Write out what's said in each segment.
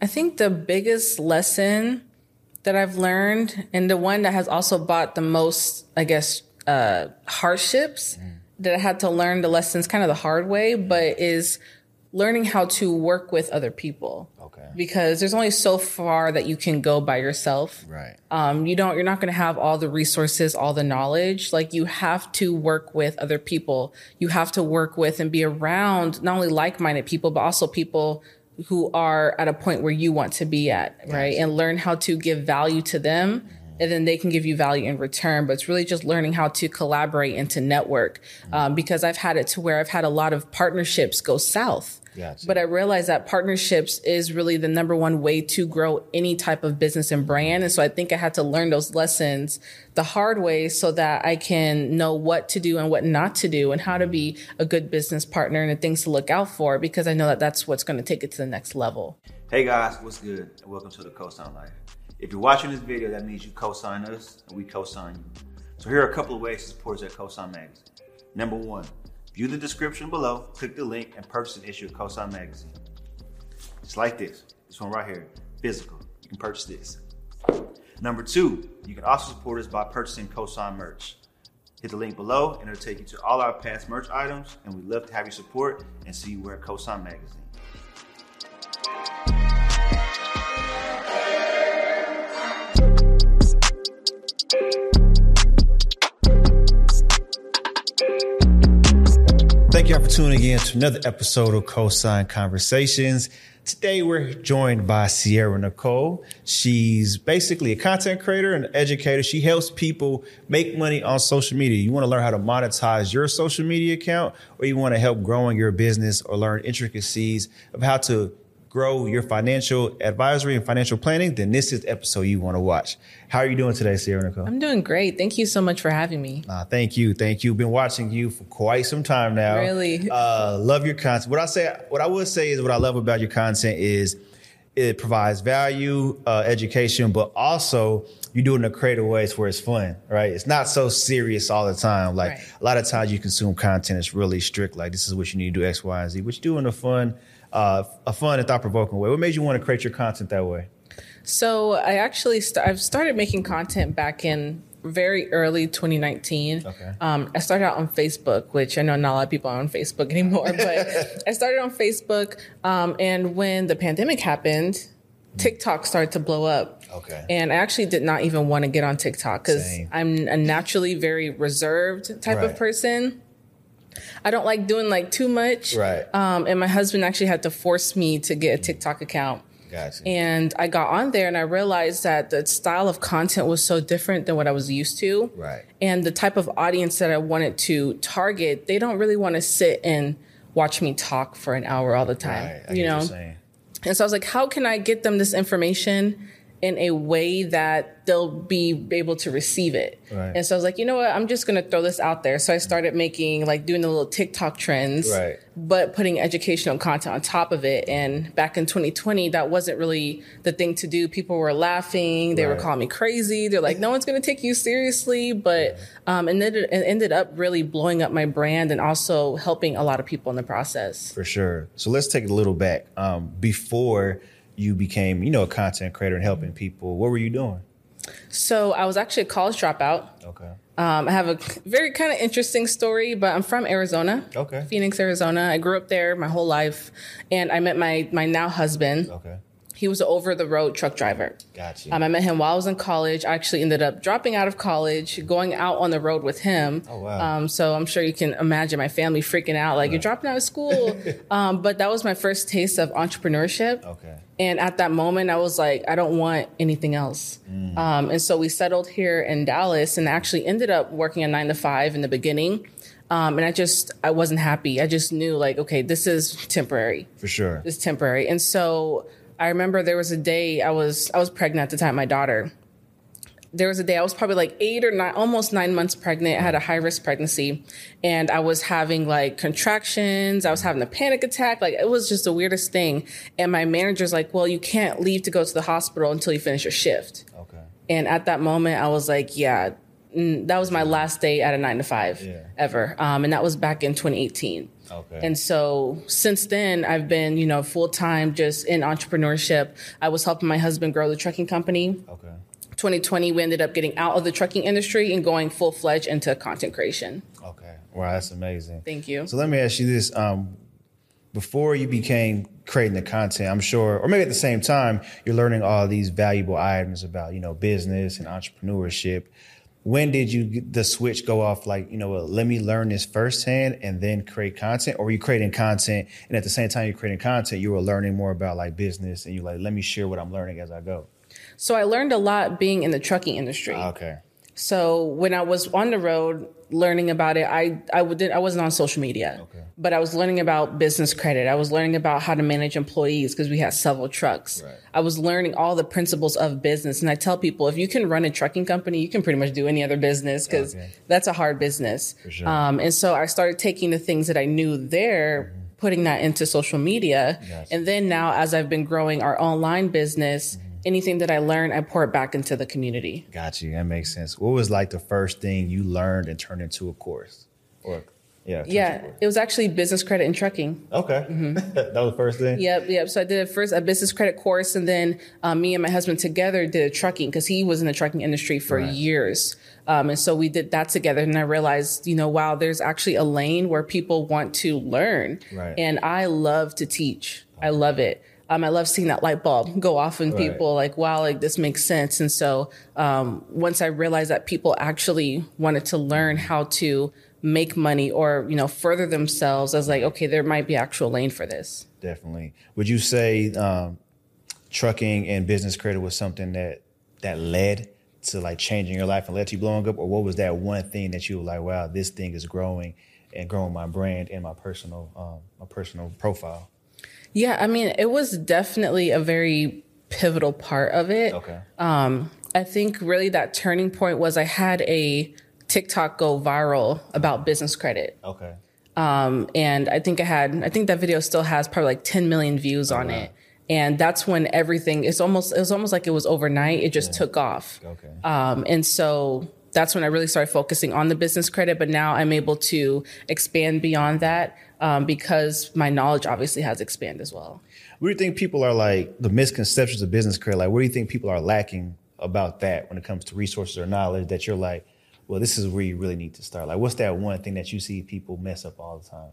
I think the biggest lesson that I've learned, and the one that has also brought the most, I guess, uh, hardships mm. that I had to learn the lessons kind of the hard way, but is learning how to work with other people. Okay. Because there's only so far that you can go by yourself. Right. Um, you don't, you're not going to have all the resources, all the knowledge. Like you have to work with other people. You have to work with and be around not only like-minded people, but also people who are at a point where you want to be at, right? And learn how to give value to them. And then they can give you value in return. But it's really just learning how to collaborate and to network. Mm-hmm. Um, because I've had it to where I've had a lot of partnerships go south. Gotcha. But I realized that partnerships is really the number one way to grow any type of business and brand. And so I think I had to learn those lessons the hard way so that I can know what to do and what not to do and how to be a good business partner and the things to look out for because I know that that's what's going to take it to the next level. Hey guys, what's good? Welcome to the Cosign Life. If you're watching this video, that means you co-sign us and we co-sign you. So here are a couple of ways to support us at Cosign Magazine. Number one, View the description below, click the link, and purchase an issue of Cosign Magazine. It's like this. This one right here, physical. You can purchase this. Number two, you can also support us by purchasing Cosign merch. Hit the link below, and it'll take you to all our past merch items, and we'd love to have your support and see you wear Cosign Magazine. Thank y'all for tuning in to another episode of Cosign Conversations. Today we're joined by Sierra Nicole. She's basically a content creator and educator. She helps people make money on social media. You want to learn how to monetize your social media account, or you want to help growing your business or learn intricacies of how to grow your financial advisory and financial planning, then this is the episode you want to watch. How are you doing today, Sierra Nicole? I'm doing great. Thank you so much for having me. Uh, thank you. Thank you. Been watching you for quite some time now. Really? Uh, love your content. What I say, what I would say is what I love about your content is it provides value, uh, education, but also you do it in a creative way where it's fun, right? It's not so serious all the time. Like right. a lot of times you consume content, it's really strict. Like this is what you need to do X, Y, and Z. But you do in a fun, uh, a fun and thought provoking way. What made you want to create your content that way? So I actually st- I've started making content back in very early 2019. Okay. Um, I started out on Facebook, which I know not a lot of people are on Facebook anymore, but I started on Facebook. Um, and when the pandemic happened, TikTok started to blow up. Okay. And I actually did not even want to get on TikTok because I'm a naturally very reserved type right. of person. I don't like doing like too much. Right. Um, and my husband actually had to force me to get a TikTok account. Gotcha. And I got on there and I realized that the style of content was so different than what I was used to. Right. And the type of audience that I wanted to target, they don't really want to sit and watch me talk for an hour all the time. Right. you know? And so I was like, how can I get them this information in a way that they'll be able to receive it. Right. And so I was like, you know what? I'm just going to throw this out there. So I started making like doing the little TikTok trends, right. but putting educational content on top of it. And back in 2020, that wasn't really the thing to do. People were laughing. They right. were calling me crazy. They're like, no one's going to take you seriously. But, um, and then it ended up really blowing up my brand and also helping a lot of people in the process. For sure. So let's take a little back. Um, before, you became, you know, a content creator and helping people. What were you doing? So I was actually a college dropout. Okay. Um, I have a very kind of interesting story, but I'm from Arizona. Okay. Phoenix, Arizona. I grew up there my whole life, and I met my my now husband. Okay. He was an over the road truck driver. Gotcha. Um, I met him while I was in college. I actually ended up dropping out of college, going out on the road with him. Oh, wow. Um, so I'm sure you can imagine my family freaking out, like, right. you're dropping out of school. um, but that was my first taste of entrepreneurship. Okay. And at that moment, I was like, I don't want anything else. Mm. Um, and so we settled here in Dallas and actually ended up working a nine to five in the beginning. Um, and I just, I wasn't happy. I just knew like, okay, this is temporary. For sure. It's temporary. And so I remember there was a day I was I was pregnant at the time, my daughter. There was a day I was probably like eight or nine, almost nine months pregnant. I had a high risk pregnancy, and I was having like contractions. I was having a panic attack. Like it was just the weirdest thing. And my manager's like, "Well, you can't leave to go to the hospital until you finish your shift." Okay. And at that moment, I was like, "Yeah, that was my last day at a nine to five Yeah. ever, um, and that was back in 2018. Okay. And so since then, I've been, you know, full time just in entrepreneurship. I was helping my husband grow the trucking company. okay. 2020, we ended up getting out of the trucking industry and going full fledged into content creation. Okay. Wow, that's amazing. Thank you. So let me ask you this: um, before you became creating the content, I'm sure, or maybe at the same time, you're learning all these valuable items about you know business and entrepreneurship. When did you the switch go off? Like, you know, what, let me learn this firsthand and then create content, or were you creating content and at the same time you're creating content, you were learning more about like business and you like, let me share what I'm learning as I go. So I learned a lot being in the trucking industry. Ah, okay. So when I was on the road learning about it, I I would I wasn't on social media, Okay. but I was learning about business credit. I was learning about how to manage employees because we had several trucks. Right. I was learning all the principles of business, and I tell people if you can run a trucking company, you can pretty much do any other business because Okay. that's a hard business. sure. Um, and so I started taking the things that I knew there. Putting that into social media. Yes. And then now, as I've been growing our online business, anything that I learn, I pour it back into the community. Got you. That makes sense. What was like the first thing you learned and turned into a course? Or yeah. Yeah, course? it was actually business credit and trucking. Okay. that was the first thing? Yep, yep. So I did a first a business credit course, and then um, me and my husband together did a trucking because he was in the trucking industry for Right. years. Um, and so we did that together, and I realized, you know, wow, there's actually a lane where people want to learn, Right. and I love to teach. I love it. Um, I love seeing that light bulb go off in Right. people, like, wow, like this makes sense. And so um, once I realized that people actually wanted to learn how to make money or you know further themselves, I was like, okay, there might be actual lane for this. Definitely. Would you say um, trucking and business credit was something that that led to like changing your life and led to you blowing up, or what was that one thing that you were like, wow, this thing is growing and growing my brand and my personal um, my personal profile? Yeah, I mean, it was definitely a very pivotal part of it. Okay. Um, I think really that turning point was I had a TikTok go viral about business credit. Okay. Um, and I think I had, I think that video still has probably like 10 million views on wow. it. And that's when everything, it's almost, it was almost like it was overnight. It just took off. Okay. Um, and so that's when I really started focusing on the business credit. But now I'm able to expand beyond that um, because my knowledge obviously has expanded as well. What do you think people are like the misconceptions of business credit? Like, what do you think people are lacking about that when it comes to resources or knowledge that you're like, well, this is where you really need to start? Like, what's that one thing that you see people mess up all the time?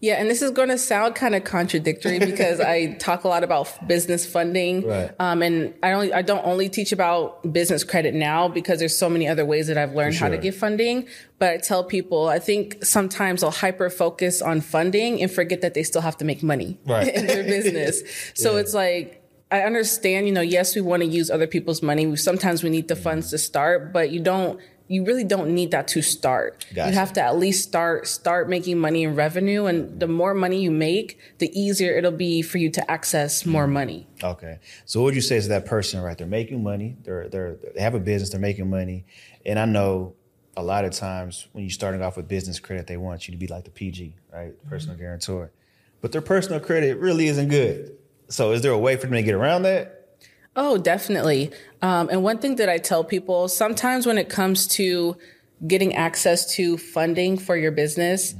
Yeah, and this is going to sound kind of contradictory because I talk a lot about business funding, Right. um, and I only I don't only teach about business credit now because there's so many other ways that I've learned how to sure. get funding. But I tell people I think sometimes they'll hyper focus on funding and forget that they still have to make money Right. in their business. So Yeah. it's like I understand, you know, yes, we want to use other people's money. We, sometimes we need the funds to start, but you don't. You really don't need that to start. Gotcha. You have to at least start start making money and revenue, and the more money you make, the easier it'll be for you to access more hmm. money. Okay. So what would you say is that person, right? They're making money. They're they're they have a business. They're making money, and I know a lot of times when you're starting off with business credit, they want you to be like the PG, right? Mm-hmm. Personal guarantor, but their personal credit really isn't good. So is there a way for them to get around that? Oh, definitely. Um, and one thing that I tell people sometimes when it comes to getting access to funding for your business,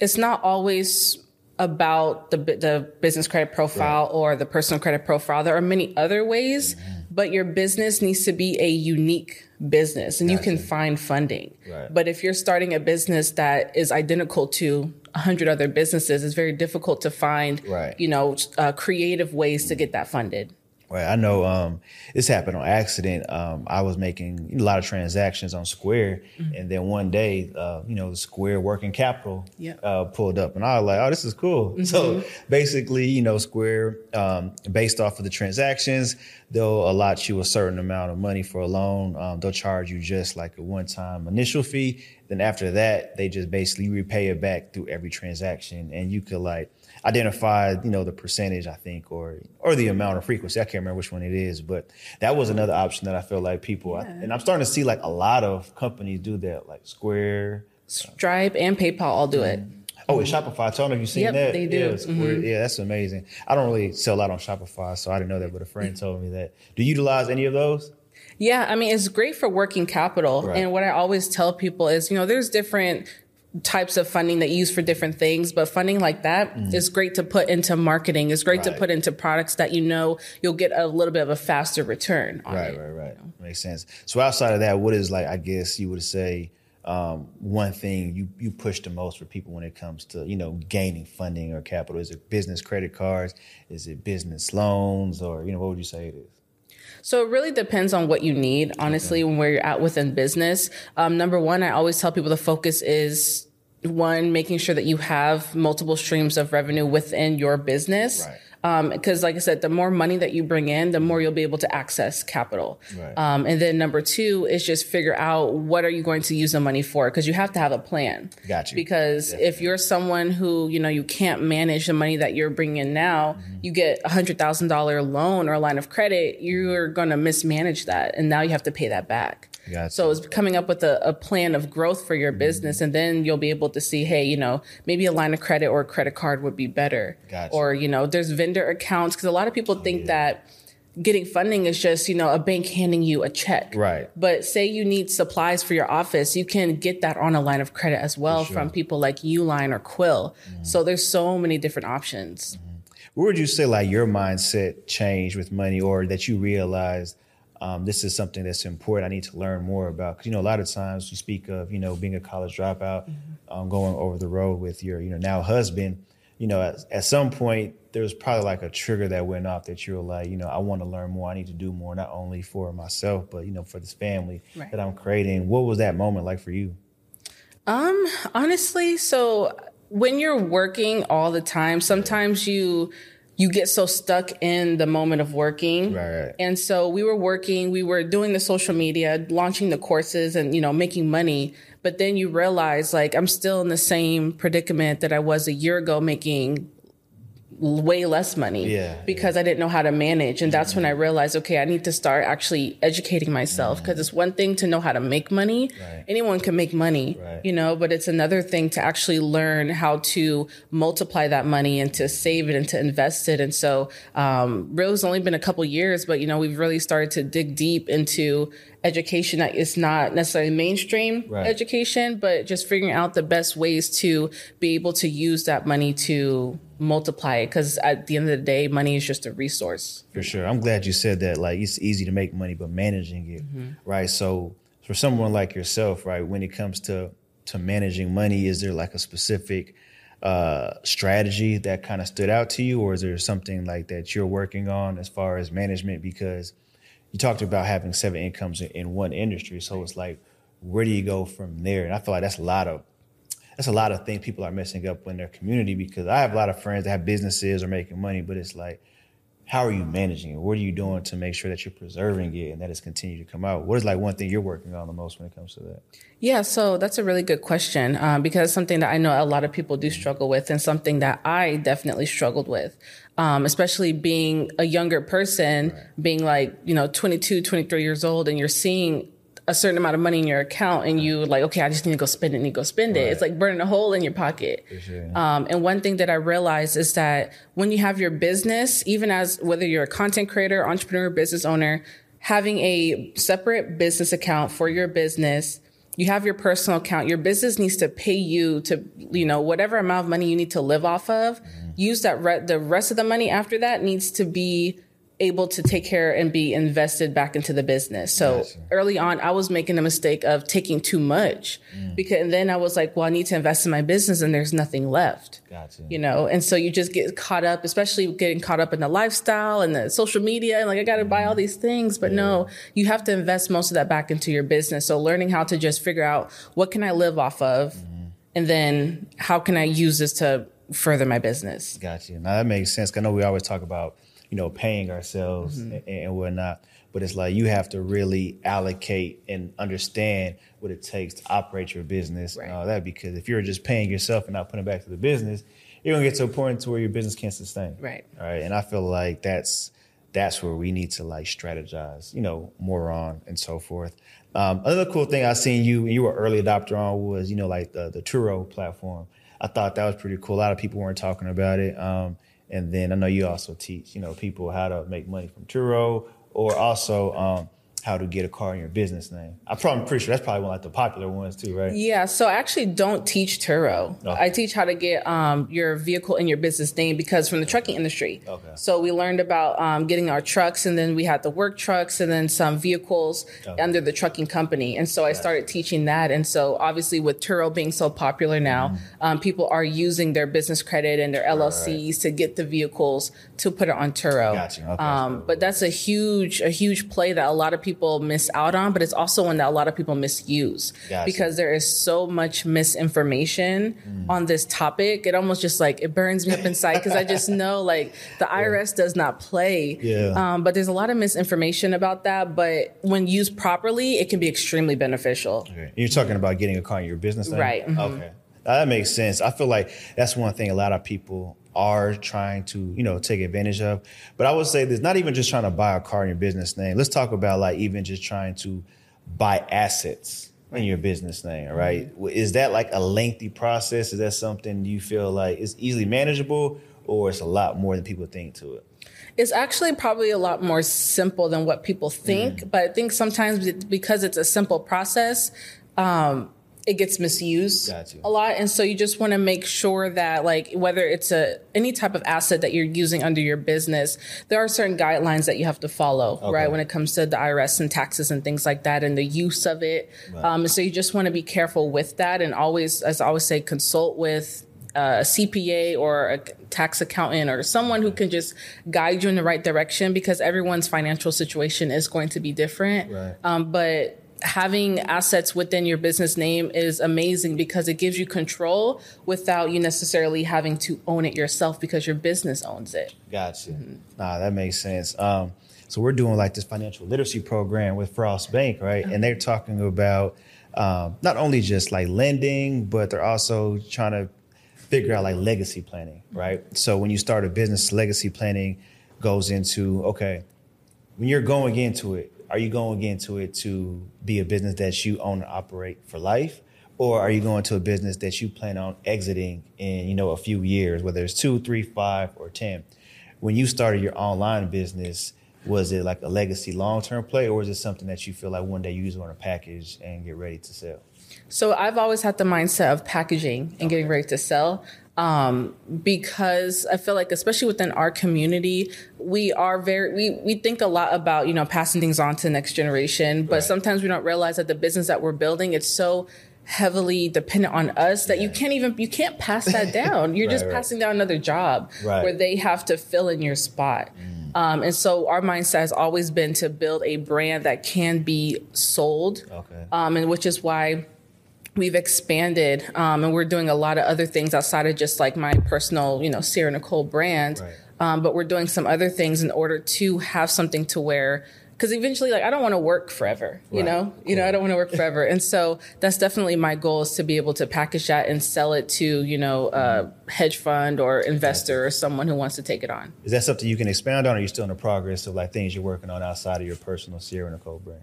it's not always about the the business credit profile or the personal credit profile. There are many other ways, but your business needs to be a unique business, and you can find funding. Right. But if you're starting a business that is identical to a hundred other businesses, it's very difficult to find, Right. you know, uh, creative ways to get that funded. Right. I know um, this happened on accident. Um, I was making a lot of transactions on Square, and then one day, uh, you know, the Square working capital Yeah. uh, pulled up, and I was like, "Oh, this is cool." So basically, you know, Square, um, based off of the transactions, they'll allot you a certain amount of money for a loan. Um, they'll charge you just like a one-time initial fee. Then after that, they just basically repay it back through every transaction, and you could like identify, you know, the percentage I think, or or the amount of frequency. I can't remember which one it is, but that was another option that I feel like people, I, and I'm starting to see like a lot of companies do that, like Square. Stripe and PayPal all do it. Oh, and Shopify. I don't know if you've seen Yep, that. they do. Mm-hmm. Yeah, yeah, that's amazing. I don't really sell a lot on Shopify, so I didn't know that, but a friend told me that. Do you utilize any of those? Yeah, I mean, it's great for working capital. Right. And what I always tell people is, you know, there's different types of funding that you use for different things, but funding like that is great to put into marketing. It's great to Mm. Put into products that you know you'll get a little bit of a faster return on Right, it. right, right. Makes sense. So outside of that, what is like? I guess you would say um, one thing you you push the most for people when it comes to you know gaining funding or capital. Is it business credit cards? Is it business loans? Or you know what would you say it is? So it really depends on what you need, honestly, when where you're at within business. Um, number one, I always tell people the focus is one, making sure that you have multiple streams of revenue within your business. Right. Because, like I said, the more money that you bring in, the more you'll be able to access capital. Right. Um, and then number two is just figure out what are you going to use the money for? Because you have to have a plan. Got you. Because if you're someone who you know you can't manage the money that you're bringing in now, Mm-hmm. you get a hundred thousand dollar loan or a line of credit, you're going to mismanage that, and now you have to pay that back. So it's coming up with a, a plan of growth for your mm-hmm. business, and then you'll be able to see, hey, you know, maybe a line of credit or a credit card would be better. Gotcha. Or you know, there's vendor accounts because a lot of people think that getting funding is just you know a bank handing you a check. Right. But say you need supplies for your office, you can get that on a line of credit as well from people like Uline or Quill. Mm-hmm. So there's so many different options. Mm-hmm. Where would you say like your mindset changed with money, or that you realized um, this is something that's important? I need to learn more about because you know a lot of times you speak of you know being a college dropout, um, going over the road with your you know now husband. You know, at, at some point there was probably like a trigger that went off that you were like, you know, I want to learn more. I need to do more, not only for myself, but you know, for this family Right. that I'm creating. What was that moment like for you? Um, honestly, so when you're working all the time, sometimes you you get so stuck in the moment of working. Right. And so we were working, we were doing the social media, launching the courses and you know, making money, but then you realize like I'm still in the same predicament that I was a year ago making way less money Yeah, because I didn't know how to manage. And that's when I realized, okay, I need to start actually educating myself because it's one thing to know how to make money. Right. Anyone can make money, Right. you know, but it's another thing to actually learn how to multiply that money and to save it and to invest it. And so, um, really it's only been a couple years, but you know, we've really started to dig deep into education that is not necessarily mainstream Right. education, but just figuring out the best ways to be able to use that money to multiply it. Cause at the end of the day, money is just a resource. For sure. I'm glad you said that. Like it's easy to make money, but managing it, right? So for someone like yourself, right, when it comes to to managing money, is there like a specific uh, strategy that kind of stood out to you, or is there something like that you're working on as far as management? Because you talked about having seven incomes in, one industry, so it's like, where do you go from there? And I feel like that's a lot of that's a lot of things people are messing up in their community because I have a lot of friends that have businesses or making money, but it's like, how are you managing it? What are you doing to make sure that you're preserving it and that it's continued to come out? What is like one thing you're working on the most when it comes to that? Yeah, so that's a really good question um, because something that I know a lot of people do struggle with and something that I definitely struggled with, um, especially being a younger person, being like, you know, 22, 23 years old, and you're seeing a certain amount of money in your account and you like, okay, I just need to go spend it, and to go spend it. It's like burning a hole in your pocket. sure. Um, and one thing that I realized is that when you have your business, even as whether you're a content creator, entrepreneur, business owner, having a separate business account for your business, you have your personal account. Your business needs to pay you to, you know, whatever amount of money you need to live off of. Use that. Re- the rest of the money after that needs to be able to take care and be invested back into the business. So Gotcha. early on, I was making the mistake of taking too much mm. because and then I was like, well, I need to invest in my business and there's nothing left Gotcha. you know and so you just get caught up especially getting caught up in the lifestyle and the social media and like i gotta buy all mm. these things but no you have to invest most of that back into your business so learning how to just figure out what can i live off of mm-hmm. and then how can i use this to further my business Gotcha. Now that makes sense. I know we always talk about, you know, paying ourselves Mm-hmm. and, and whatnot, but it's like you have to really allocate and understand what it takes to operate your business and all that. Because if you're just paying yourself and not putting back to the business, you're gonna get to a point to where your business can't sustain. Right. All right. And I feel like that's that's where we need to like strategize, you know, more on and so forth. Um, another cool thing I seen you you were early adopter on was you know like the the Turo platform. I thought that was pretty cool. A lot of people weren't talking about it. Um, and then I know you also teach you know people how to make money from Turo or also um, how to get a car in your business name. I'm probably pretty sure that's probably one of like the popular ones too, right? Yeah, so I actually don't teach Turo. Okay. I teach how to get um, your vehicle in your business name because from the trucking industry. Okay. So we learned about um, getting our trucks, and then we had the work trucks, and then some vehicles Okay. under the trucking company. And so I started teaching that. And so obviously, with Turo being so popular now, Mm-hmm. um, people are using their business credit and their LLCs to get the vehicles to put it on Turo. Gotcha. Okay. Um, but that's a huge, a huge play that a lot of people miss out on. But it's also one that a lot of people misuse Gotcha. because there is so much misinformation Mm. on this topic. It almost just like it burns me up inside because I just know like the IRS does not play. Yeah. Um, but there's a lot of misinformation about that. But when used properly, it can be extremely beneficial. Okay. You're talking about getting a car in your business name? Right, mhm. Okay. That makes sense. I feel like that's one thing a lot of people are trying to, you know, take advantage of. But I would say there's not even just trying to buy a car in your business name. Let's talk about like even just trying to buy assets in your business name, right? Is that like a lengthy process? Is that something you feel like is easily manageable or it's a lot more than people think to it? It's actually probably a lot more simple than what people think, Mm. but I think sometimes because it's a simple process, um, it gets misused a lot, and so you just want to make sure that, like, whether it's a any type of asset that you're using under your business, there are certain guidelines that you have to follow, right, when it comes to the IRS and taxes and things like that, and the use of it. Um, so you just want to be careful with that, and always, as I always say, consult with a CPA or a tax accountant or someone who can just guide you in the right direction because everyone's financial situation is going to be different. Right. Um, but having assets within your business name is amazing because it gives you control without you necessarily having to own it yourself because your business owns it. Gotcha. Mm-hmm. Nah, that makes sense. Um, so we're doing like this financial literacy program with Frost Bank, right? And they're talking about um, not only just like lending, but they're also trying to figure out like legacy planning, right? So when you start a business, legacy planning goes into okay, when you're going into it, are you going into it to be a business that you own and operate for life? Or are you going to a business that you plan on exiting in, you know, a few years, whether it's two, three, five, or ten? When you started your online business, was it like a legacy long term play, or is it something that you feel like one day you just want to package and get ready to sell? So I've always had the mindset of packaging and getting ready to sell. Um, because I feel like, especially within our community, we are very, we, we think a lot about, you know, passing things on to the next generation, but Right. sometimes we don't realize that the business that we're building, it's so heavily dependent on us that you can't even, you can't pass that down. You're just Right, right. passing down another job Right. where they have to fill in your spot. Um, and so our mindset has always been to build a brand that can be sold Okay. um, and which is why we've expanded um, and we're doing a lot of other things outside of just like my personal you know Sierra Nicole brand Right. um, but we're doing some other things in order to have something to wear because eventually like I don't want to work forever you Right. know you know I don't want to work forever and so that's definitely my goal is to be able to package that and sell it to you know a hedge fund or investor or someone who wants to take it on Is that something you can expound on, or are you still in the progress of like things you're working on outside of your personal Sierra Nicole brand?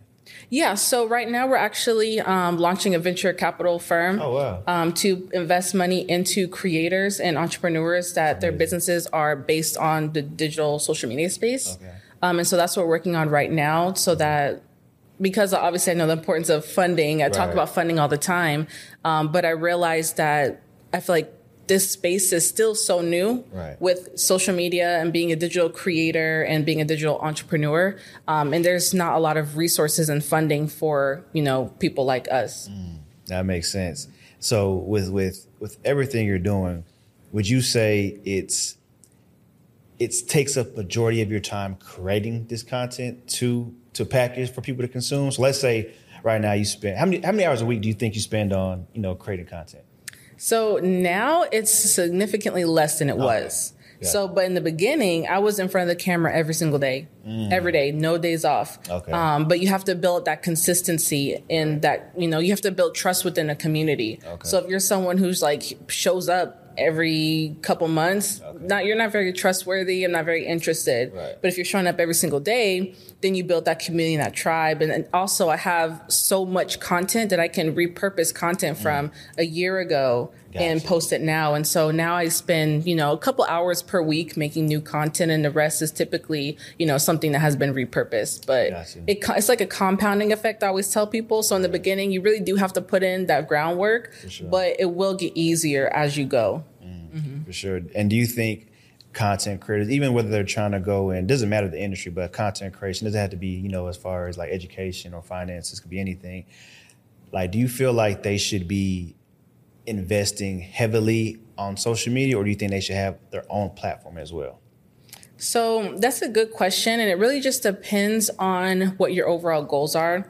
Yeah, so right now we're actually um, launching a venture capital firm Oh, wow. um, to invest money into creators and entrepreneurs that their businesses are based on the digital social media space. Okay. Um, and so that's what we're working on right now so that because obviously I know the importance of funding. I talk about funding all the time, um, but I realized that I feel like this space is still so new Right. with social media and being a digital creator and being a digital entrepreneur. Um, and there's not a lot of resources and funding for you know people like us. That makes sense. So with with with everything you're doing, would you say it's it takes up majority of your time creating this content to to package for people to consume? So let's say right now you spend how many how many hours a week do you think you spend on you know creating content? So now it's significantly less than it was. Yeah. So, but in the beginning, I was in front of the camera every single day, every day, no days off. Mm. Okay. Um, but you have to build that consistency in that, you know, you have to build trust within a community. Okay. So if you're someone who's like shows up every couple months, not you're not very trustworthy. I'm not very interested. Right. But if you're showing up every single day, then you build that community, and that tribe, and then also I have so much content that I can repurpose content from mm. a year ago and post it now. And so now I spend, you know, a couple hours per week making new content and the rest is typically, you know, something that has been repurposed. But Gotcha. it, it's like a compounding effect. I always tell people. So in the beginning, you really do have to put in that groundwork, sure. but it will get easier as you go. Mm, mm-hmm. for sure. And do you think content creators, even whether they're trying to go in, doesn't matter the industry, but content creation doesn't have to be, you know, as far as like education or finances, could be anything. Like, do you feel like they should be investing heavily on social media, or do you think they should have their own platform as well? So that's a good question. And it really just depends on what your overall goals are.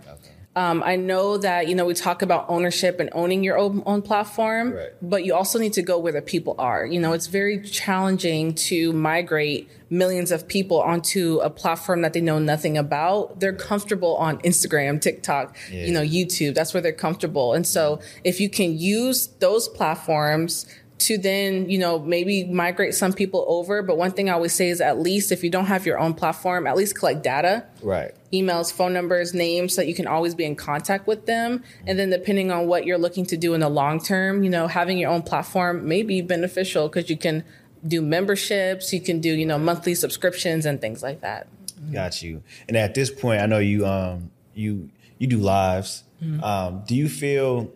Um, I know that, you know, we talk about ownership and owning your own, own platform, Right. but you also need to go where the people are. You know, it's very challenging to migrate millions of people onto a platform that they know nothing about. They're comfortable on Instagram, TikTok, Yeah. you know, YouTube. That's where they're comfortable. And so if you can use those platforms to then, you know, maybe migrate some people over. But one thing I always say is at least if you don't have your own platform, at least collect data Right. emails, phone numbers, names, so that you can always be in contact with them. And then depending on what you're looking to do in the long term, you know, having your own platform may be beneficial because you can do memberships, you can do, you know, monthly subscriptions and things like that. Got you. And at this point, I know you um you you do lives. Um, do you feel?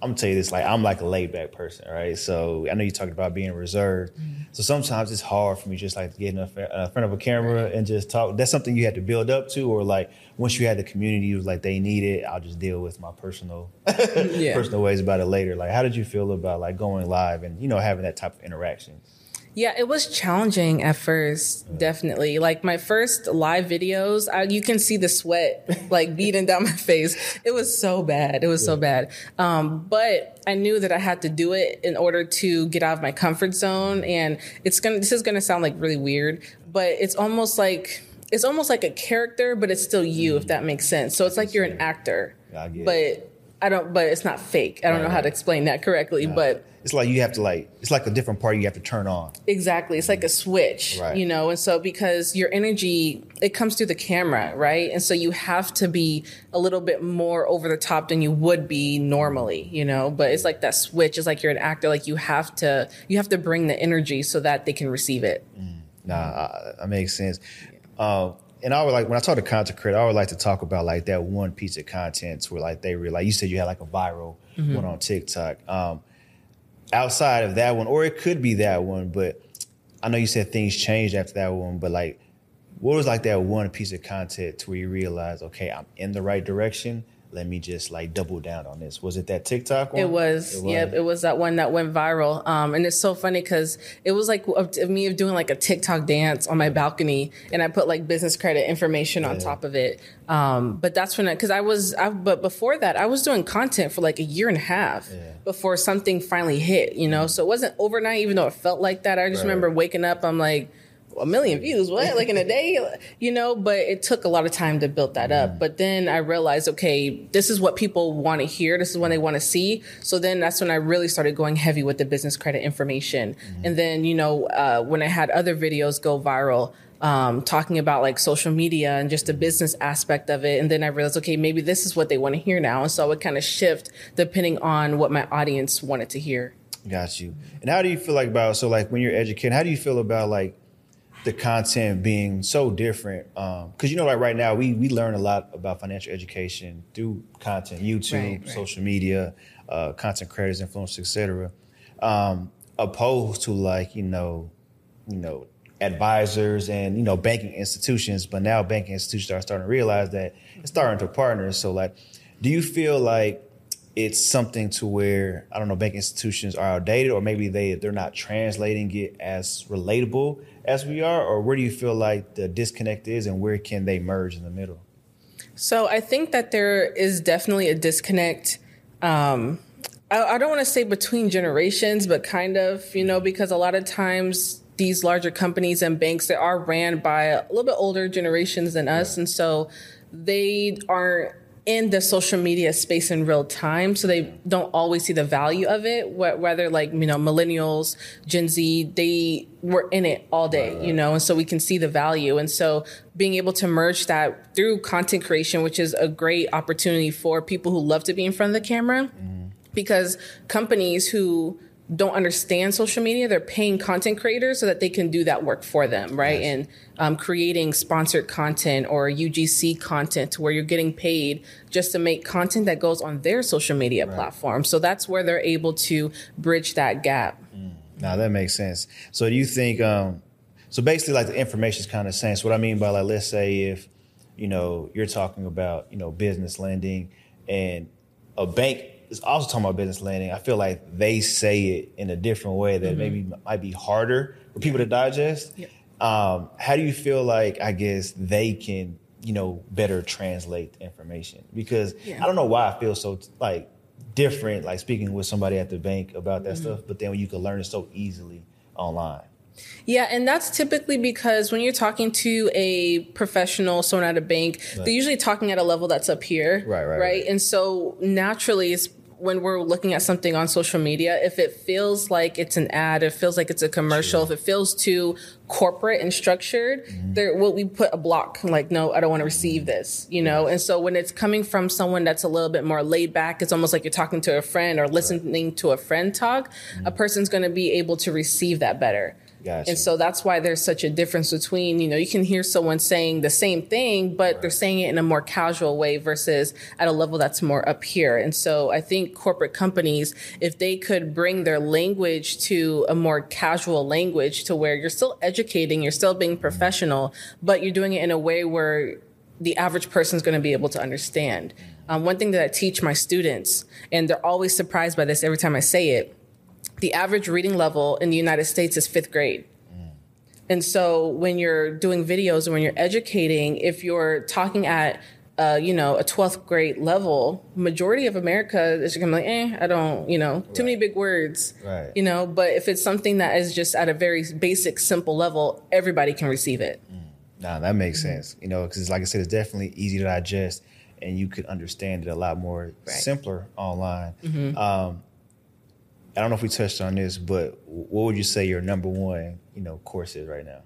I'm gonna tell you this. Like I'm like a laid back person, right? So I know you talked about being reserved. Mm-hmm. So sometimes it's hard for me just like to get in a, in front of a camera and just talk. That's something you had to build up to, or like once you had the community, was like they need it. I'll just deal with my personal Yeah. personal ways about it later. Like how did you feel about like going live and you know having that type of interaction? Yeah, it was challenging at first, definitely. Like my first live videos, I, you can see the sweat like beating down my face. It was so bad. It was so bad. Um, but I knew that I had to do it in order to get out of my comfort zone. And it's gonna, this is gonna sound like really weird, but it's almost like, it's almost like a character, but it's still you, if that makes sense. So it's like you're an actor, I get it. but I don't, but it's not fake. I don't know how to explain that correctly, but It's like you have to like it's like a different part you have to turn on. Exactly. It's like a switch, Right. you know? And so because your energy, it comes through the camera, right? And so you have to be a little bit more over the top than you would be normally, you know? But it's like that switch. It's like you're an actor. Like you have to, you have to bring the energy so that they can receive it. Nah, that makes sense. Um, and I would like when I talk to content creator, I would like to talk about like that one piece of content where like they really like you said you had like a viral one on TikTok. Um, outside of that one, or it could be that one, but I know you said things changed after that one, but like what was like that one piece of content to where you realized, okay, I'm in the right direction. Let me just like double down on this. Was it that TikTok one? It was, yep. It was that one that went viral. Um, and it's so funny because it was like of of me doing like a TikTok dance on my balcony, and I put like business credit information on top of it. Um, but that's when, because I was, I, but before that, I was doing content for like a year and a half before something finally hit. You know, so it wasn't overnight, even though it felt like that. I just Right. remember waking up, I'm like. A million views, what? Like in a day, you know? But it took a lot of time to build that up. But then I realized, okay, this is what people want to hear. This is what they want to see. So then that's when I really started going heavy with the business credit information. And then, you know, uh, when I had other videos go viral, um, talking about like social media and just the business aspect of it. And then I realized, okay, maybe this is what they want to hear now. And so I would kind of shift depending on what my audience wanted to hear. Got you. And how do you feel like about so like when you're educating, how do you feel about like the content being so different? Because you know, like right now, we we learn a lot about financial education through content, YouTube, Right, right. social media, uh, content creators, influencers, etc. Um, opposed to like you know, you know, advisors and you know banking institutions. But now banking institutions are starting to realize that it's starting to partner. So like, do you feel like it's something to where I don't know bank institutions are outdated or maybe they they're not translating it as relatable as we are or where do you feel like the disconnect is and where can they merge in the middle? So I think that there is definitely a disconnect. Um, I, I don't want to say between generations, but kind of, you know, because a lot of times these larger companies and banks that are ran by a little bit older generations than us, and so they aren't in the social media space in real time, so they don't always see the value of it. Whether like you know millennials, Gen Z, they were in it all day, you know, and so we can see the value. And so being able to merge that through content creation, which is a great opportunity for people who love to be in front of the camera mm-hmm. because companies who don't understand social media, they're paying content creators so that they can do that work for them, right? And um, creating sponsored content or UGC content where you're getting paid just to make content that goes on their social media right. platform. So that's where they're able to bridge that gap. Mm. Now that makes sense. So do you think? Um, so basically, like the information is kind of sense. What I mean by like, let's say if you know you're talking about you know business lending and a bank is also talking about business lending. I feel like they say it in a different way that mm-hmm. maybe might be harder for people to digest. Yep. Um, how do you feel like I guess they can you know better translate the information? Because yeah. I don't know why I feel so like different, like speaking with somebody at the bank about that mm-hmm. stuff, but then when you can learn it so easily online. Yeah, and that's typically because when you're talking to a professional, someone at a bank, right. they're usually talking at a level that's up here. Right, right. Right. And so naturally, it's when we're looking at something on social media, if it feels like it's an ad, it feels like it's a commercial, if it feels too corporate and structured, mm-hmm. there will we put a block like, no, I don't want to receive this, you know? And so when it's coming from someone that's a little bit more laid back, it's almost like you're talking to a friend or listening right. to a friend talk, mm-hmm. a person's going to be able to receive that better. Gotcha. And so that's why there's such a difference between, you know, you can hear someone saying the same thing, but right. they're saying it in a more casual way versus at a level that's more up here. And so I think corporate companies, if they could bring their language to a more casual language to where you're still educating, you're still being professional, but you're doing it in a way where the average person is going to be able to understand. Um, one thing that I teach my students, and they're always surprised by this every time I say it, the average reading level in the United States is fifth grade. And so when you're doing videos and when you're educating, if you're talking at uh, you know, a 12th grade level, majority of America is going to be like, eh, I don't, you know, too right. many big words, right. you know, but if it's something that is just at a very basic, simple level, everybody can receive it. Mm. Nah, that makes mm-hmm. sense, you know, because like I said, it's definitely easy to digest and you could understand it a lot more right. simpler online. Mm-hmm. Um, I don't know if we touched on this, but what would you say your number one, you know, course is right now?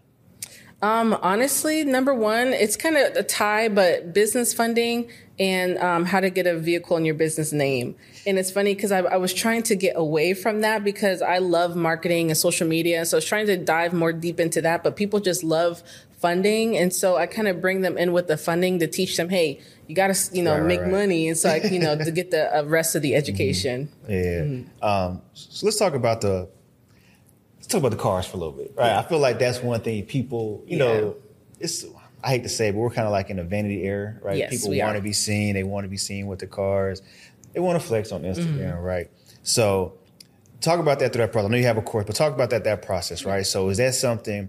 Um, honestly, number one, it's kind of a tie, but business funding and um, how to get a vehicle in your business name. And it's funny because I, I, was trying to get away from that because I love marketing and social media. So I was trying to dive more deep into that, but people just love funding. And so I kind of bring them in with the funding to teach them, hey, you got to, you know, right, make right. money. And so I, you know, to get the uh, rest of the education. Mm-hmm. Yeah. Mm-hmm. Um, so let's talk about the, let's talk about the cars for a little bit. Right. Yeah. I feel like that's one thing people, you yeah. know, it's, I hate to say it, but we're kind of like in a vanity era, right? Yes, people want to be seen. They want to be seen with the cars. They want to flex on Instagram, mm-hmm. right? So talk about that through that process. I know you have a course, but talk about that, that process, right? So is that something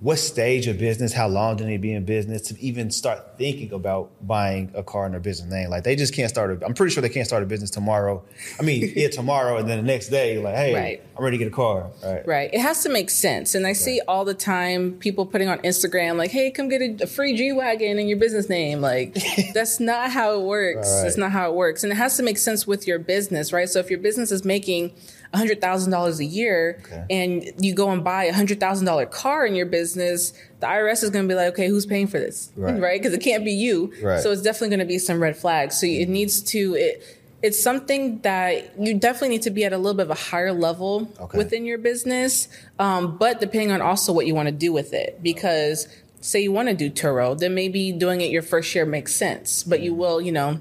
what stage of business, how long do they be in business to even start thinking about buying a car in their business name? Like they just can't start a, I'm pretty sure they can't start a business tomorrow. I mean, yeah, tomorrow and then the next day, like, hey, right. I'm ready to get a car. Right. Right. It has to make sense. And I right. see all the time people putting on Instagram, like, hey, come get a, a free G Wagon in your business name. Like, that's not how it works. Right. That's not how it works. And it has to make sense with your business, right? So if your business is making $100,000 a year okay. and you go and buy a $100,000 car in your business, the IRS is going to be like, okay, who's paying for this? Right. Because right? it can't be you. Right. So it's definitely going to be some red flags. So it needs to, it, it's something that you definitely need to be at a little bit of a higher level okay. within your business. Um, but depending on also what you want to do with it, because say you want to do Turo, then maybe doing it your first year makes sense, but you will, you know,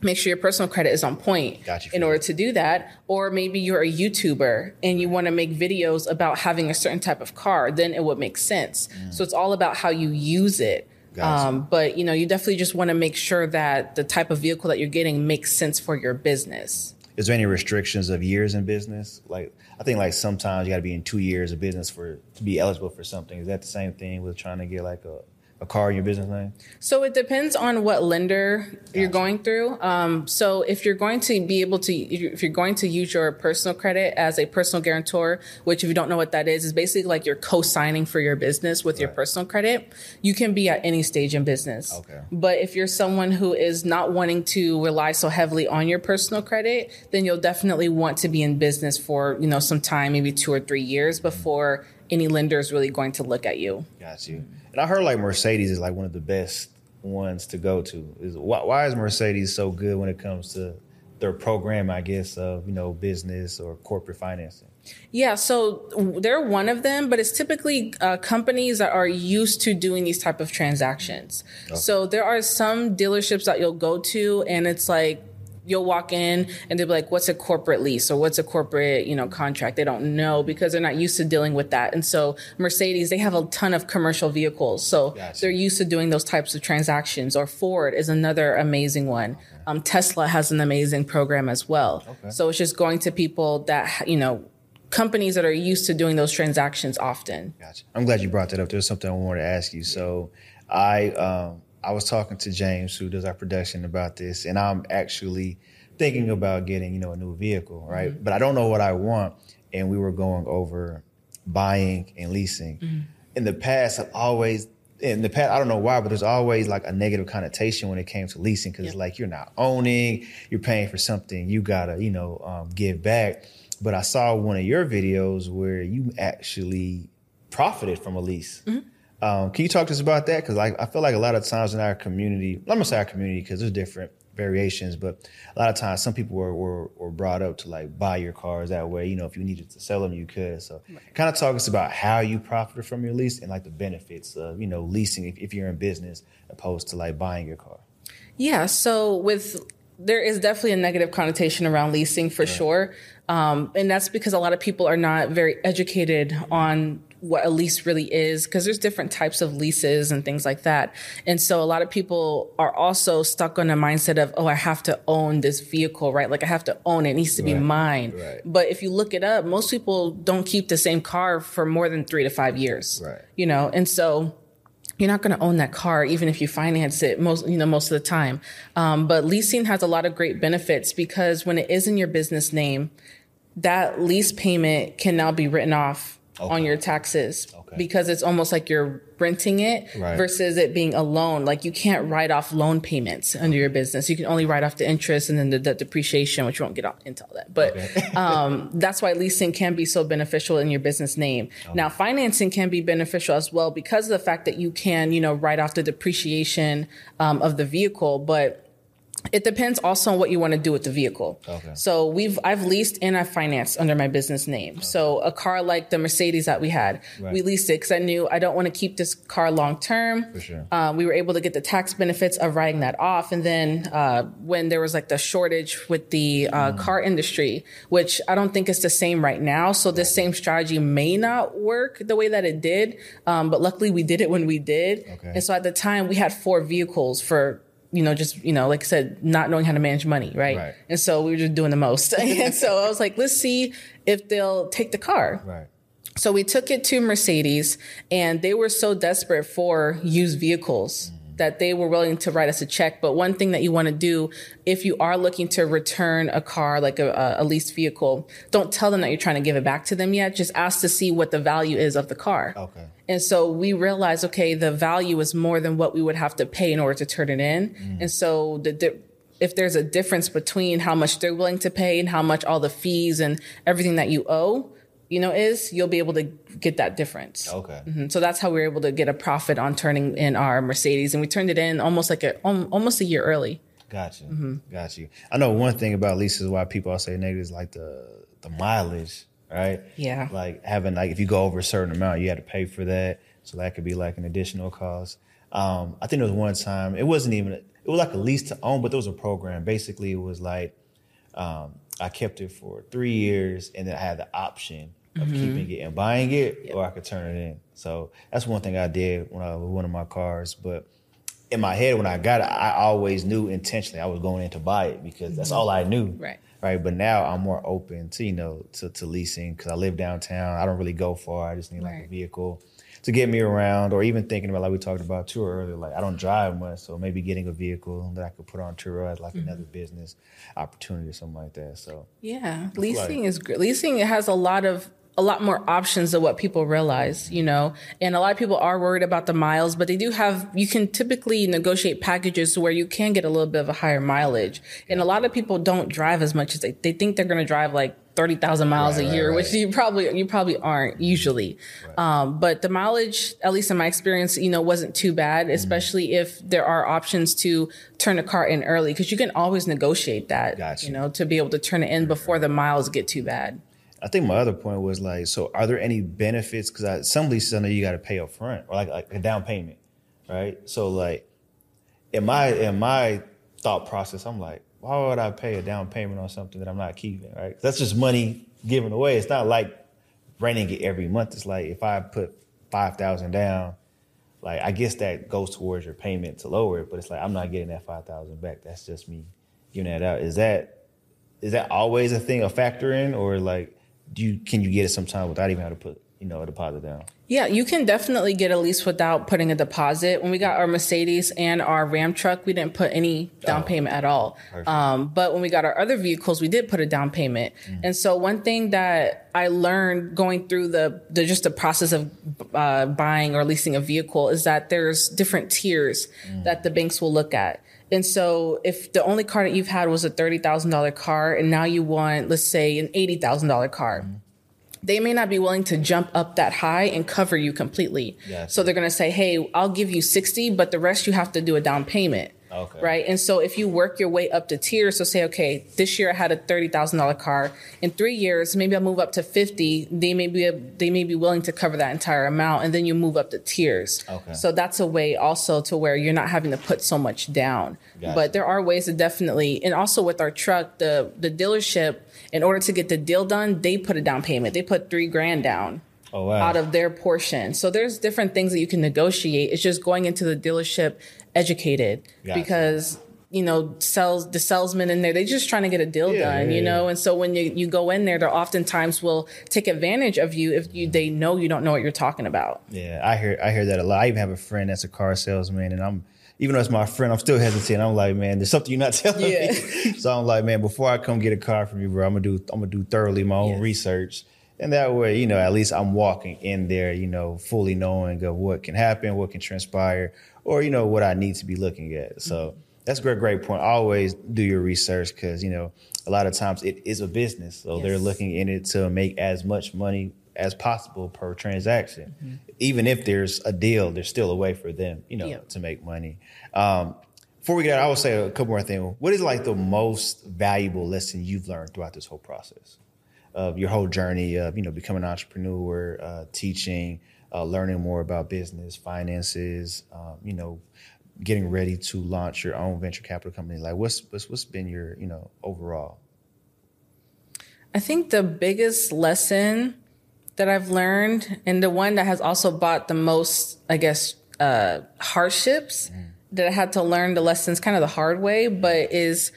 make sure your personal credit is on point in order to do that. Or maybe you're a YouTuber and you want to make videos about having a certain type of car, then it would make sense. Mm. So it's all about how you use it. Um, but you know, you definitely just want to make sure that the type of vehicle that you're getting makes sense for your business. Is there any restrictions of years in business? Like I think like sometimes you got to be in two years of business for to be eligible for something. Is that the same thing with trying to get like a a car in your business name? So it depends on what lender gotcha. you're going through. Um, so if you're going to be able to, if you're going to use your personal credit as a personal guarantor, which if you don't know what that is, is basically like you're co-signing for your business with right. your personal credit. You can be at any stage in business. Okay. But if you're someone who is not wanting to rely so heavily on your personal credit, then you'll definitely want to be in business for you know some time, maybe two or three years before any lender is really going to look at you. Got you. And I heard like Mercedes is like one of the best ones to go to. Is why, why is Mercedes so good when it comes to their program, I guess, of you know business or corporate financing? Yeah, so they're one of them, but it's typically uh, companies that are used to doing these type of transactions. Okay. So there are some dealerships that you'll go to, and it's like you'll walk in and they'll be like, what's a corporate lease or what's a corporate, you know, contract? They don't know because they're not used to dealing with that. And so Mercedes, they have a ton of commercial vehicles. So gotcha. they're used to doing those types of transactions or Ford is another amazing one. Okay. Um, Tesla has an amazing program as well. Okay. So it's just going to people that, you know, companies that are used to doing those transactions often. Gotcha. I'm glad you brought that up. There's something I wanted to ask you. So I, um, I was talking to James, who does our production, about this, and I'm actually thinking about getting, you know, a new vehicle, right? Mm-hmm. But I don't know what I want. And we were going over buying and leasing. Mm-hmm. In the past, I've always, in the past, I don't know why, but there's always like a negative connotation when it came to leasing because yep. it's like you're not owning, you're paying for something you gotta, you know, um, give back. But I saw one of your videos where you actually profited from a lease. Mm-hmm. Um, can you talk to us about that? Because I, I feel like a lot of times in our community, I'm gonna say our community because there's different variations, but a lot of times some people were, were, were brought up to like buy your cars that way. You know, if you needed to sell them, you could. So, right. kind of talk us about how you profited from your lease and like the benefits of you know leasing if, if you're in business opposed to like buying your car. Yeah. So with there is definitely a negative connotation around leasing for right. sure. Um, and that's because a lot of people are not very educated on what a lease really is because there's different types of leases and things like that. And so a lot of people are also stuck on a mindset of, oh, I have to own this vehicle, right? Like I have to own it. It needs to be right. mine. Right. But if you look it up, most people don't keep the same car for more than three to five years. Right. You know, and so you're not going to own that car even if you finance it most you know most of the time um, but leasing has a lot of great benefits because when it is in your business name that lease payment can now be written off okay. on your taxes okay. because it's almost like you're renting it right. versus it being a loan. Like you can't write off loan payments under your business. You can only write off the interest and then the, the depreciation, which you won't get into all that. But okay. um, that's why leasing can be so beneficial in your business name. Now, financing can be beneficial as well because of the fact that you can, you know, write off the depreciation um, of the vehicle, but it depends also on what you want to do with the vehicle. Okay. So we've I've leased and I've financed under my business name. Okay. So a car like the Mercedes that we had, right. we leased it because I knew I don't want to keep this car long term. For sure. Um, we were able to get the tax benefits of writing that off, and then uh, when there was like the shortage with the uh, mm. car industry, which I don't think is the same right now. So this same strategy may not work the way that it did, um, but luckily we did it when we did. Okay. And so at the time we had four vehicles for you know, just, you know, like I said, not knowing how to manage money, right? right. And so we were just doing the most. and so I was like, let's see if they'll take the car. Right. So we took it to Mercedes and they were so desperate for used vehicles that they were willing to write us a check. But one thing that you want to do if you are looking to return a car, like a, a leased vehicle, don't tell them that you're trying to give it back to them yet. Just ask to see what the value is of the car. Okay. And so we realized, okay, the value is more than what we would have to pay in order to turn it in. Mm. And so the, if there's a difference between how much they're willing to pay and how much all the fees and everything that you owe, you know, is you'll be able to get that difference. Okay. Mm-hmm. So that's how we were able to get a profit on turning in our Mercedes, and we turned it in almost like a almost a year early. Got you. Mm-hmm. Got you. I know one thing about leases why people all say negative is like the the mileage, right? Yeah. Like having like if you go over a certain amount, you had to pay for that, so that could be like an additional cost. Um, I think there was one time it wasn't even it was like a lease to own, but there was a program. Basically, it was like um, I kept it for three years, and then I had the option mm-hmm. keeping it and buying it, yep. or I could turn it in. So that's one thing I did when I was one of my cars. But in my head, when I got it, I always knew intentionally I was going in to buy it because that's mm-hmm. all I knew. Right. Right. But now I'm more open to you know to, to leasing because I live downtown. I don't really go far. I just need like right. a vehicle to get me around, or even thinking about like we talked about tour earlier. Like I don't drive much, so maybe getting a vehicle that I could put on tour as like mm-hmm. another business opportunity or something like that. So yeah, leasing like, is great. Leasing it has a lot of a lot more options than what people realize, you know. And a lot of people are worried about the miles, but they do have, you can typically negotiate packages where you can get a little bit of a higher mileage. And a lot of people don't drive as much as they, they think they're going to drive like thirty thousand miles Right, a year, right. which you probably you probably aren't usually. Um, but the mileage, at least in my experience, you know, wasn't too Mm-hmm. bad, especially if there are options to turn a car in early, because you can always negotiate that. Gotcha. You know, to be able to turn it in before the miles get too bad. I think my other point was like, so are there any benefits? Because some leases I know you got to pay up front or like, like a down payment, right? So like, in my in my thought process, I'm like, why would I pay a down payment on something that I'm not keeping, right? That's just money given away. It's not like renting it every month. It's like if I put five thousand down, like I guess that goes towards your payment to lower it, but it's like I'm not getting that five thousand back. That's just me giving that out. Is that is that always a thing, a factor in, or like you can you get it sometime without even having to put you know a deposit down? Yeah, you can definitely get a lease without putting a deposit. When we got our Mercedes and our Ram truck, we didn't put any down Oh, payment at all. Um, but when we got our other vehicles, we did put a down payment. Mm. And so one thing that I learned going through the, the just the process of uh, buying or leasing a vehicle is that there's different tiers Mm. that the banks will look at. And so if the only car that you've had was a $30,000 car and now you want, let's say, an $80,000 car they may not be willing to jump up that high and cover you completely. Gotcha. So they're going to say, "Hey, I'll give you 60, but the rest you have to do a down payment." Okay. Right? And so if you work your way up to tiers, so say, "Okay, this year I had a $30,000 car. In 3 years, maybe I'll move up to 50." They may be they may be willing to cover that entire amount and then you move up to tiers. Okay. So that's a way also to where you're not having to put so much down. Gotcha. But there are ways to definitely and also with our truck, the the dealership in order to get the deal done, they put a down payment. They put 3 grand down Oh wow! out of their portion. So there's different things that you can negotiate. It's just going into the dealership educated Gotcha. because you know sales the salesman in there they're just trying to get a deal Yeah, done yeah, you know yeah. and so when you, you go in there they oftentimes will take advantage of you if you they know you don't know what you're talking about Yeah, I hear I hear that a lot. I even have a friend that's a car salesman, and I'm even though it's my friend, I'm still hesitant. I'm like, man, there's something you're not telling me. so I'm like, man, before I come get a car from you, bro, I'm gonna do I'm gonna do thoroughly my own research, and that way, you know, at least I'm walking in there, you know, fully knowing of what can happen, what can transpire, or you know what I need to be looking at. So. That's a great, great point. Always do your research because you know a lot of times it is a business, so they're looking in it to make as much money as possible per transaction. Mm-hmm. Even if there's a deal, there's still a way for them, you know, Yeah. to make money. Um, before we get out, I will say a couple more things. What is like the most valuable lesson you've learned throughout this whole process of your whole journey of you know becoming an entrepreneur, uh, teaching, uh, learning more about business, finances, um, you know, getting ready to launch your own venture capital company? Like, what's what's what's been your you know overall? I think the biggest lesson that I've learned, and the one that has also brought the most, I guess, uh, hardships that I had to learn the lessons kind of the hard way, but is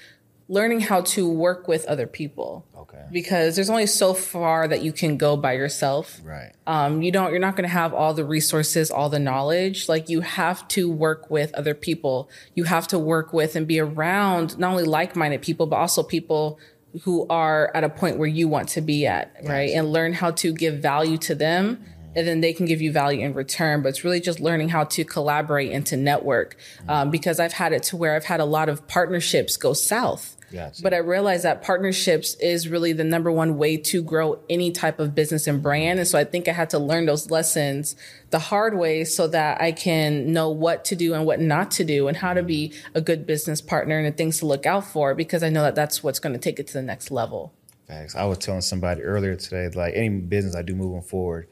learning how to work with other people. Okay. Because there's only so far that you can go by yourself. Right. Um, you don't, you're not going to have all the resources, all the knowledge. Like you have to work with other people. You have to work with and be around not only like-minded people, but also people who are at a point where you want to be at, right? And learn how to give value to them. And then they can give you value in return. But it's really just learning how to collaborate and to network. Um, because I've had it to where I've had a lot of partnerships go south. Gotcha. But I realized that partnerships is really the number one way to grow any type of business and brand. And so I think I had to learn those lessons the hard way so that I can know what to do and what not to do and how to be a good business partner and the things to look out for because I know that that's what's going to take it to the next level. Facts. I was telling somebody earlier today, like any business I do moving forward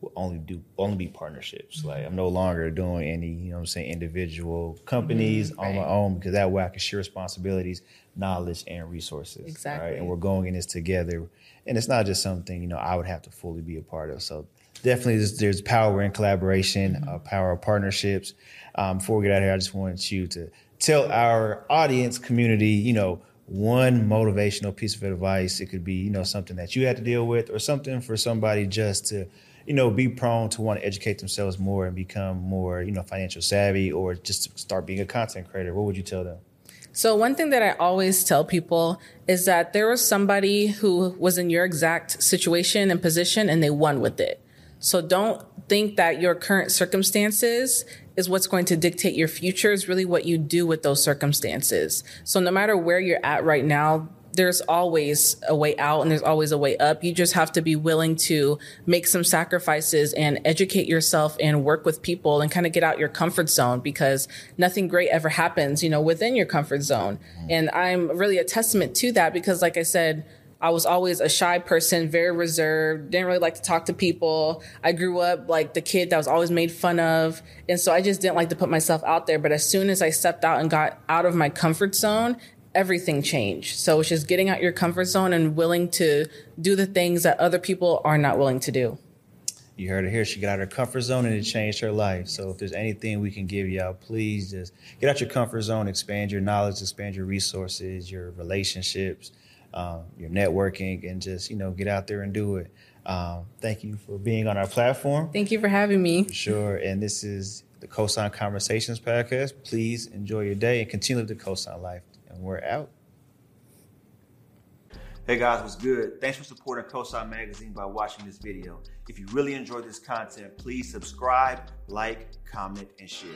will only do only be partnerships. Like I'm no longer doing any, you know what I'm saying, individual companies on my own because that way I can share responsibilities, knowledge, and resources. Exactly. Right. And we're going in this together. And it's not just something, you know, I would have to fully be a part of. So definitely there's, there's power in collaboration, uh, power of partnerships. Um, before we get out of here, I just want you to tell our audience community, you know, one motivational piece of advice. It could be, you know, something that you had to deal with or something for somebody just to, you know, be prone to want to educate themselves more and become more, you know, financial savvy or just start being a content creator. What would you tell them? So one thing that I always tell people is that there was somebody who was in your exact situation and position and they won with it. So don't think that your current circumstances is what's going to dictate your future is really what you do with those circumstances. So no matter where you're at right now, there's always a way out and there's always a way up. You just have to be willing to make some sacrifices and educate yourself and work with people and kind of get out your comfort zone because nothing great ever happens, you know, within your comfort zone. Mm-hmm. And I'm really a testament to that because, like I said, I was always a shy person, very reserved, didn't really like to talk to people. I grew up like the kid that was always made fun of. And so I just didn't like to put myself out there. But as soon as I stepped out and got out of my comfort zone, everything changed. So it's just getting out your comfort zone and willing to do the things that other people are not willing to do. You heard it here. She got out of her comfort zone and it changed her life. So if there's anything we can give y'all, please just get out your comfort zone, expand your knowledge, expand your resources, your relationships um, your networking, and just you know get out there and do it. Um, thank you for being on our platform. Thank you for having me. For sure. And this is the Cosign Conversations podcast. Please enjoy your day and continue the Cosign life. And we're out. Hey guys, what's good? Thanks for supporting Cosign Magazine by watching this video. If you really enjoyed this content, please subscribe, like, comment, and share.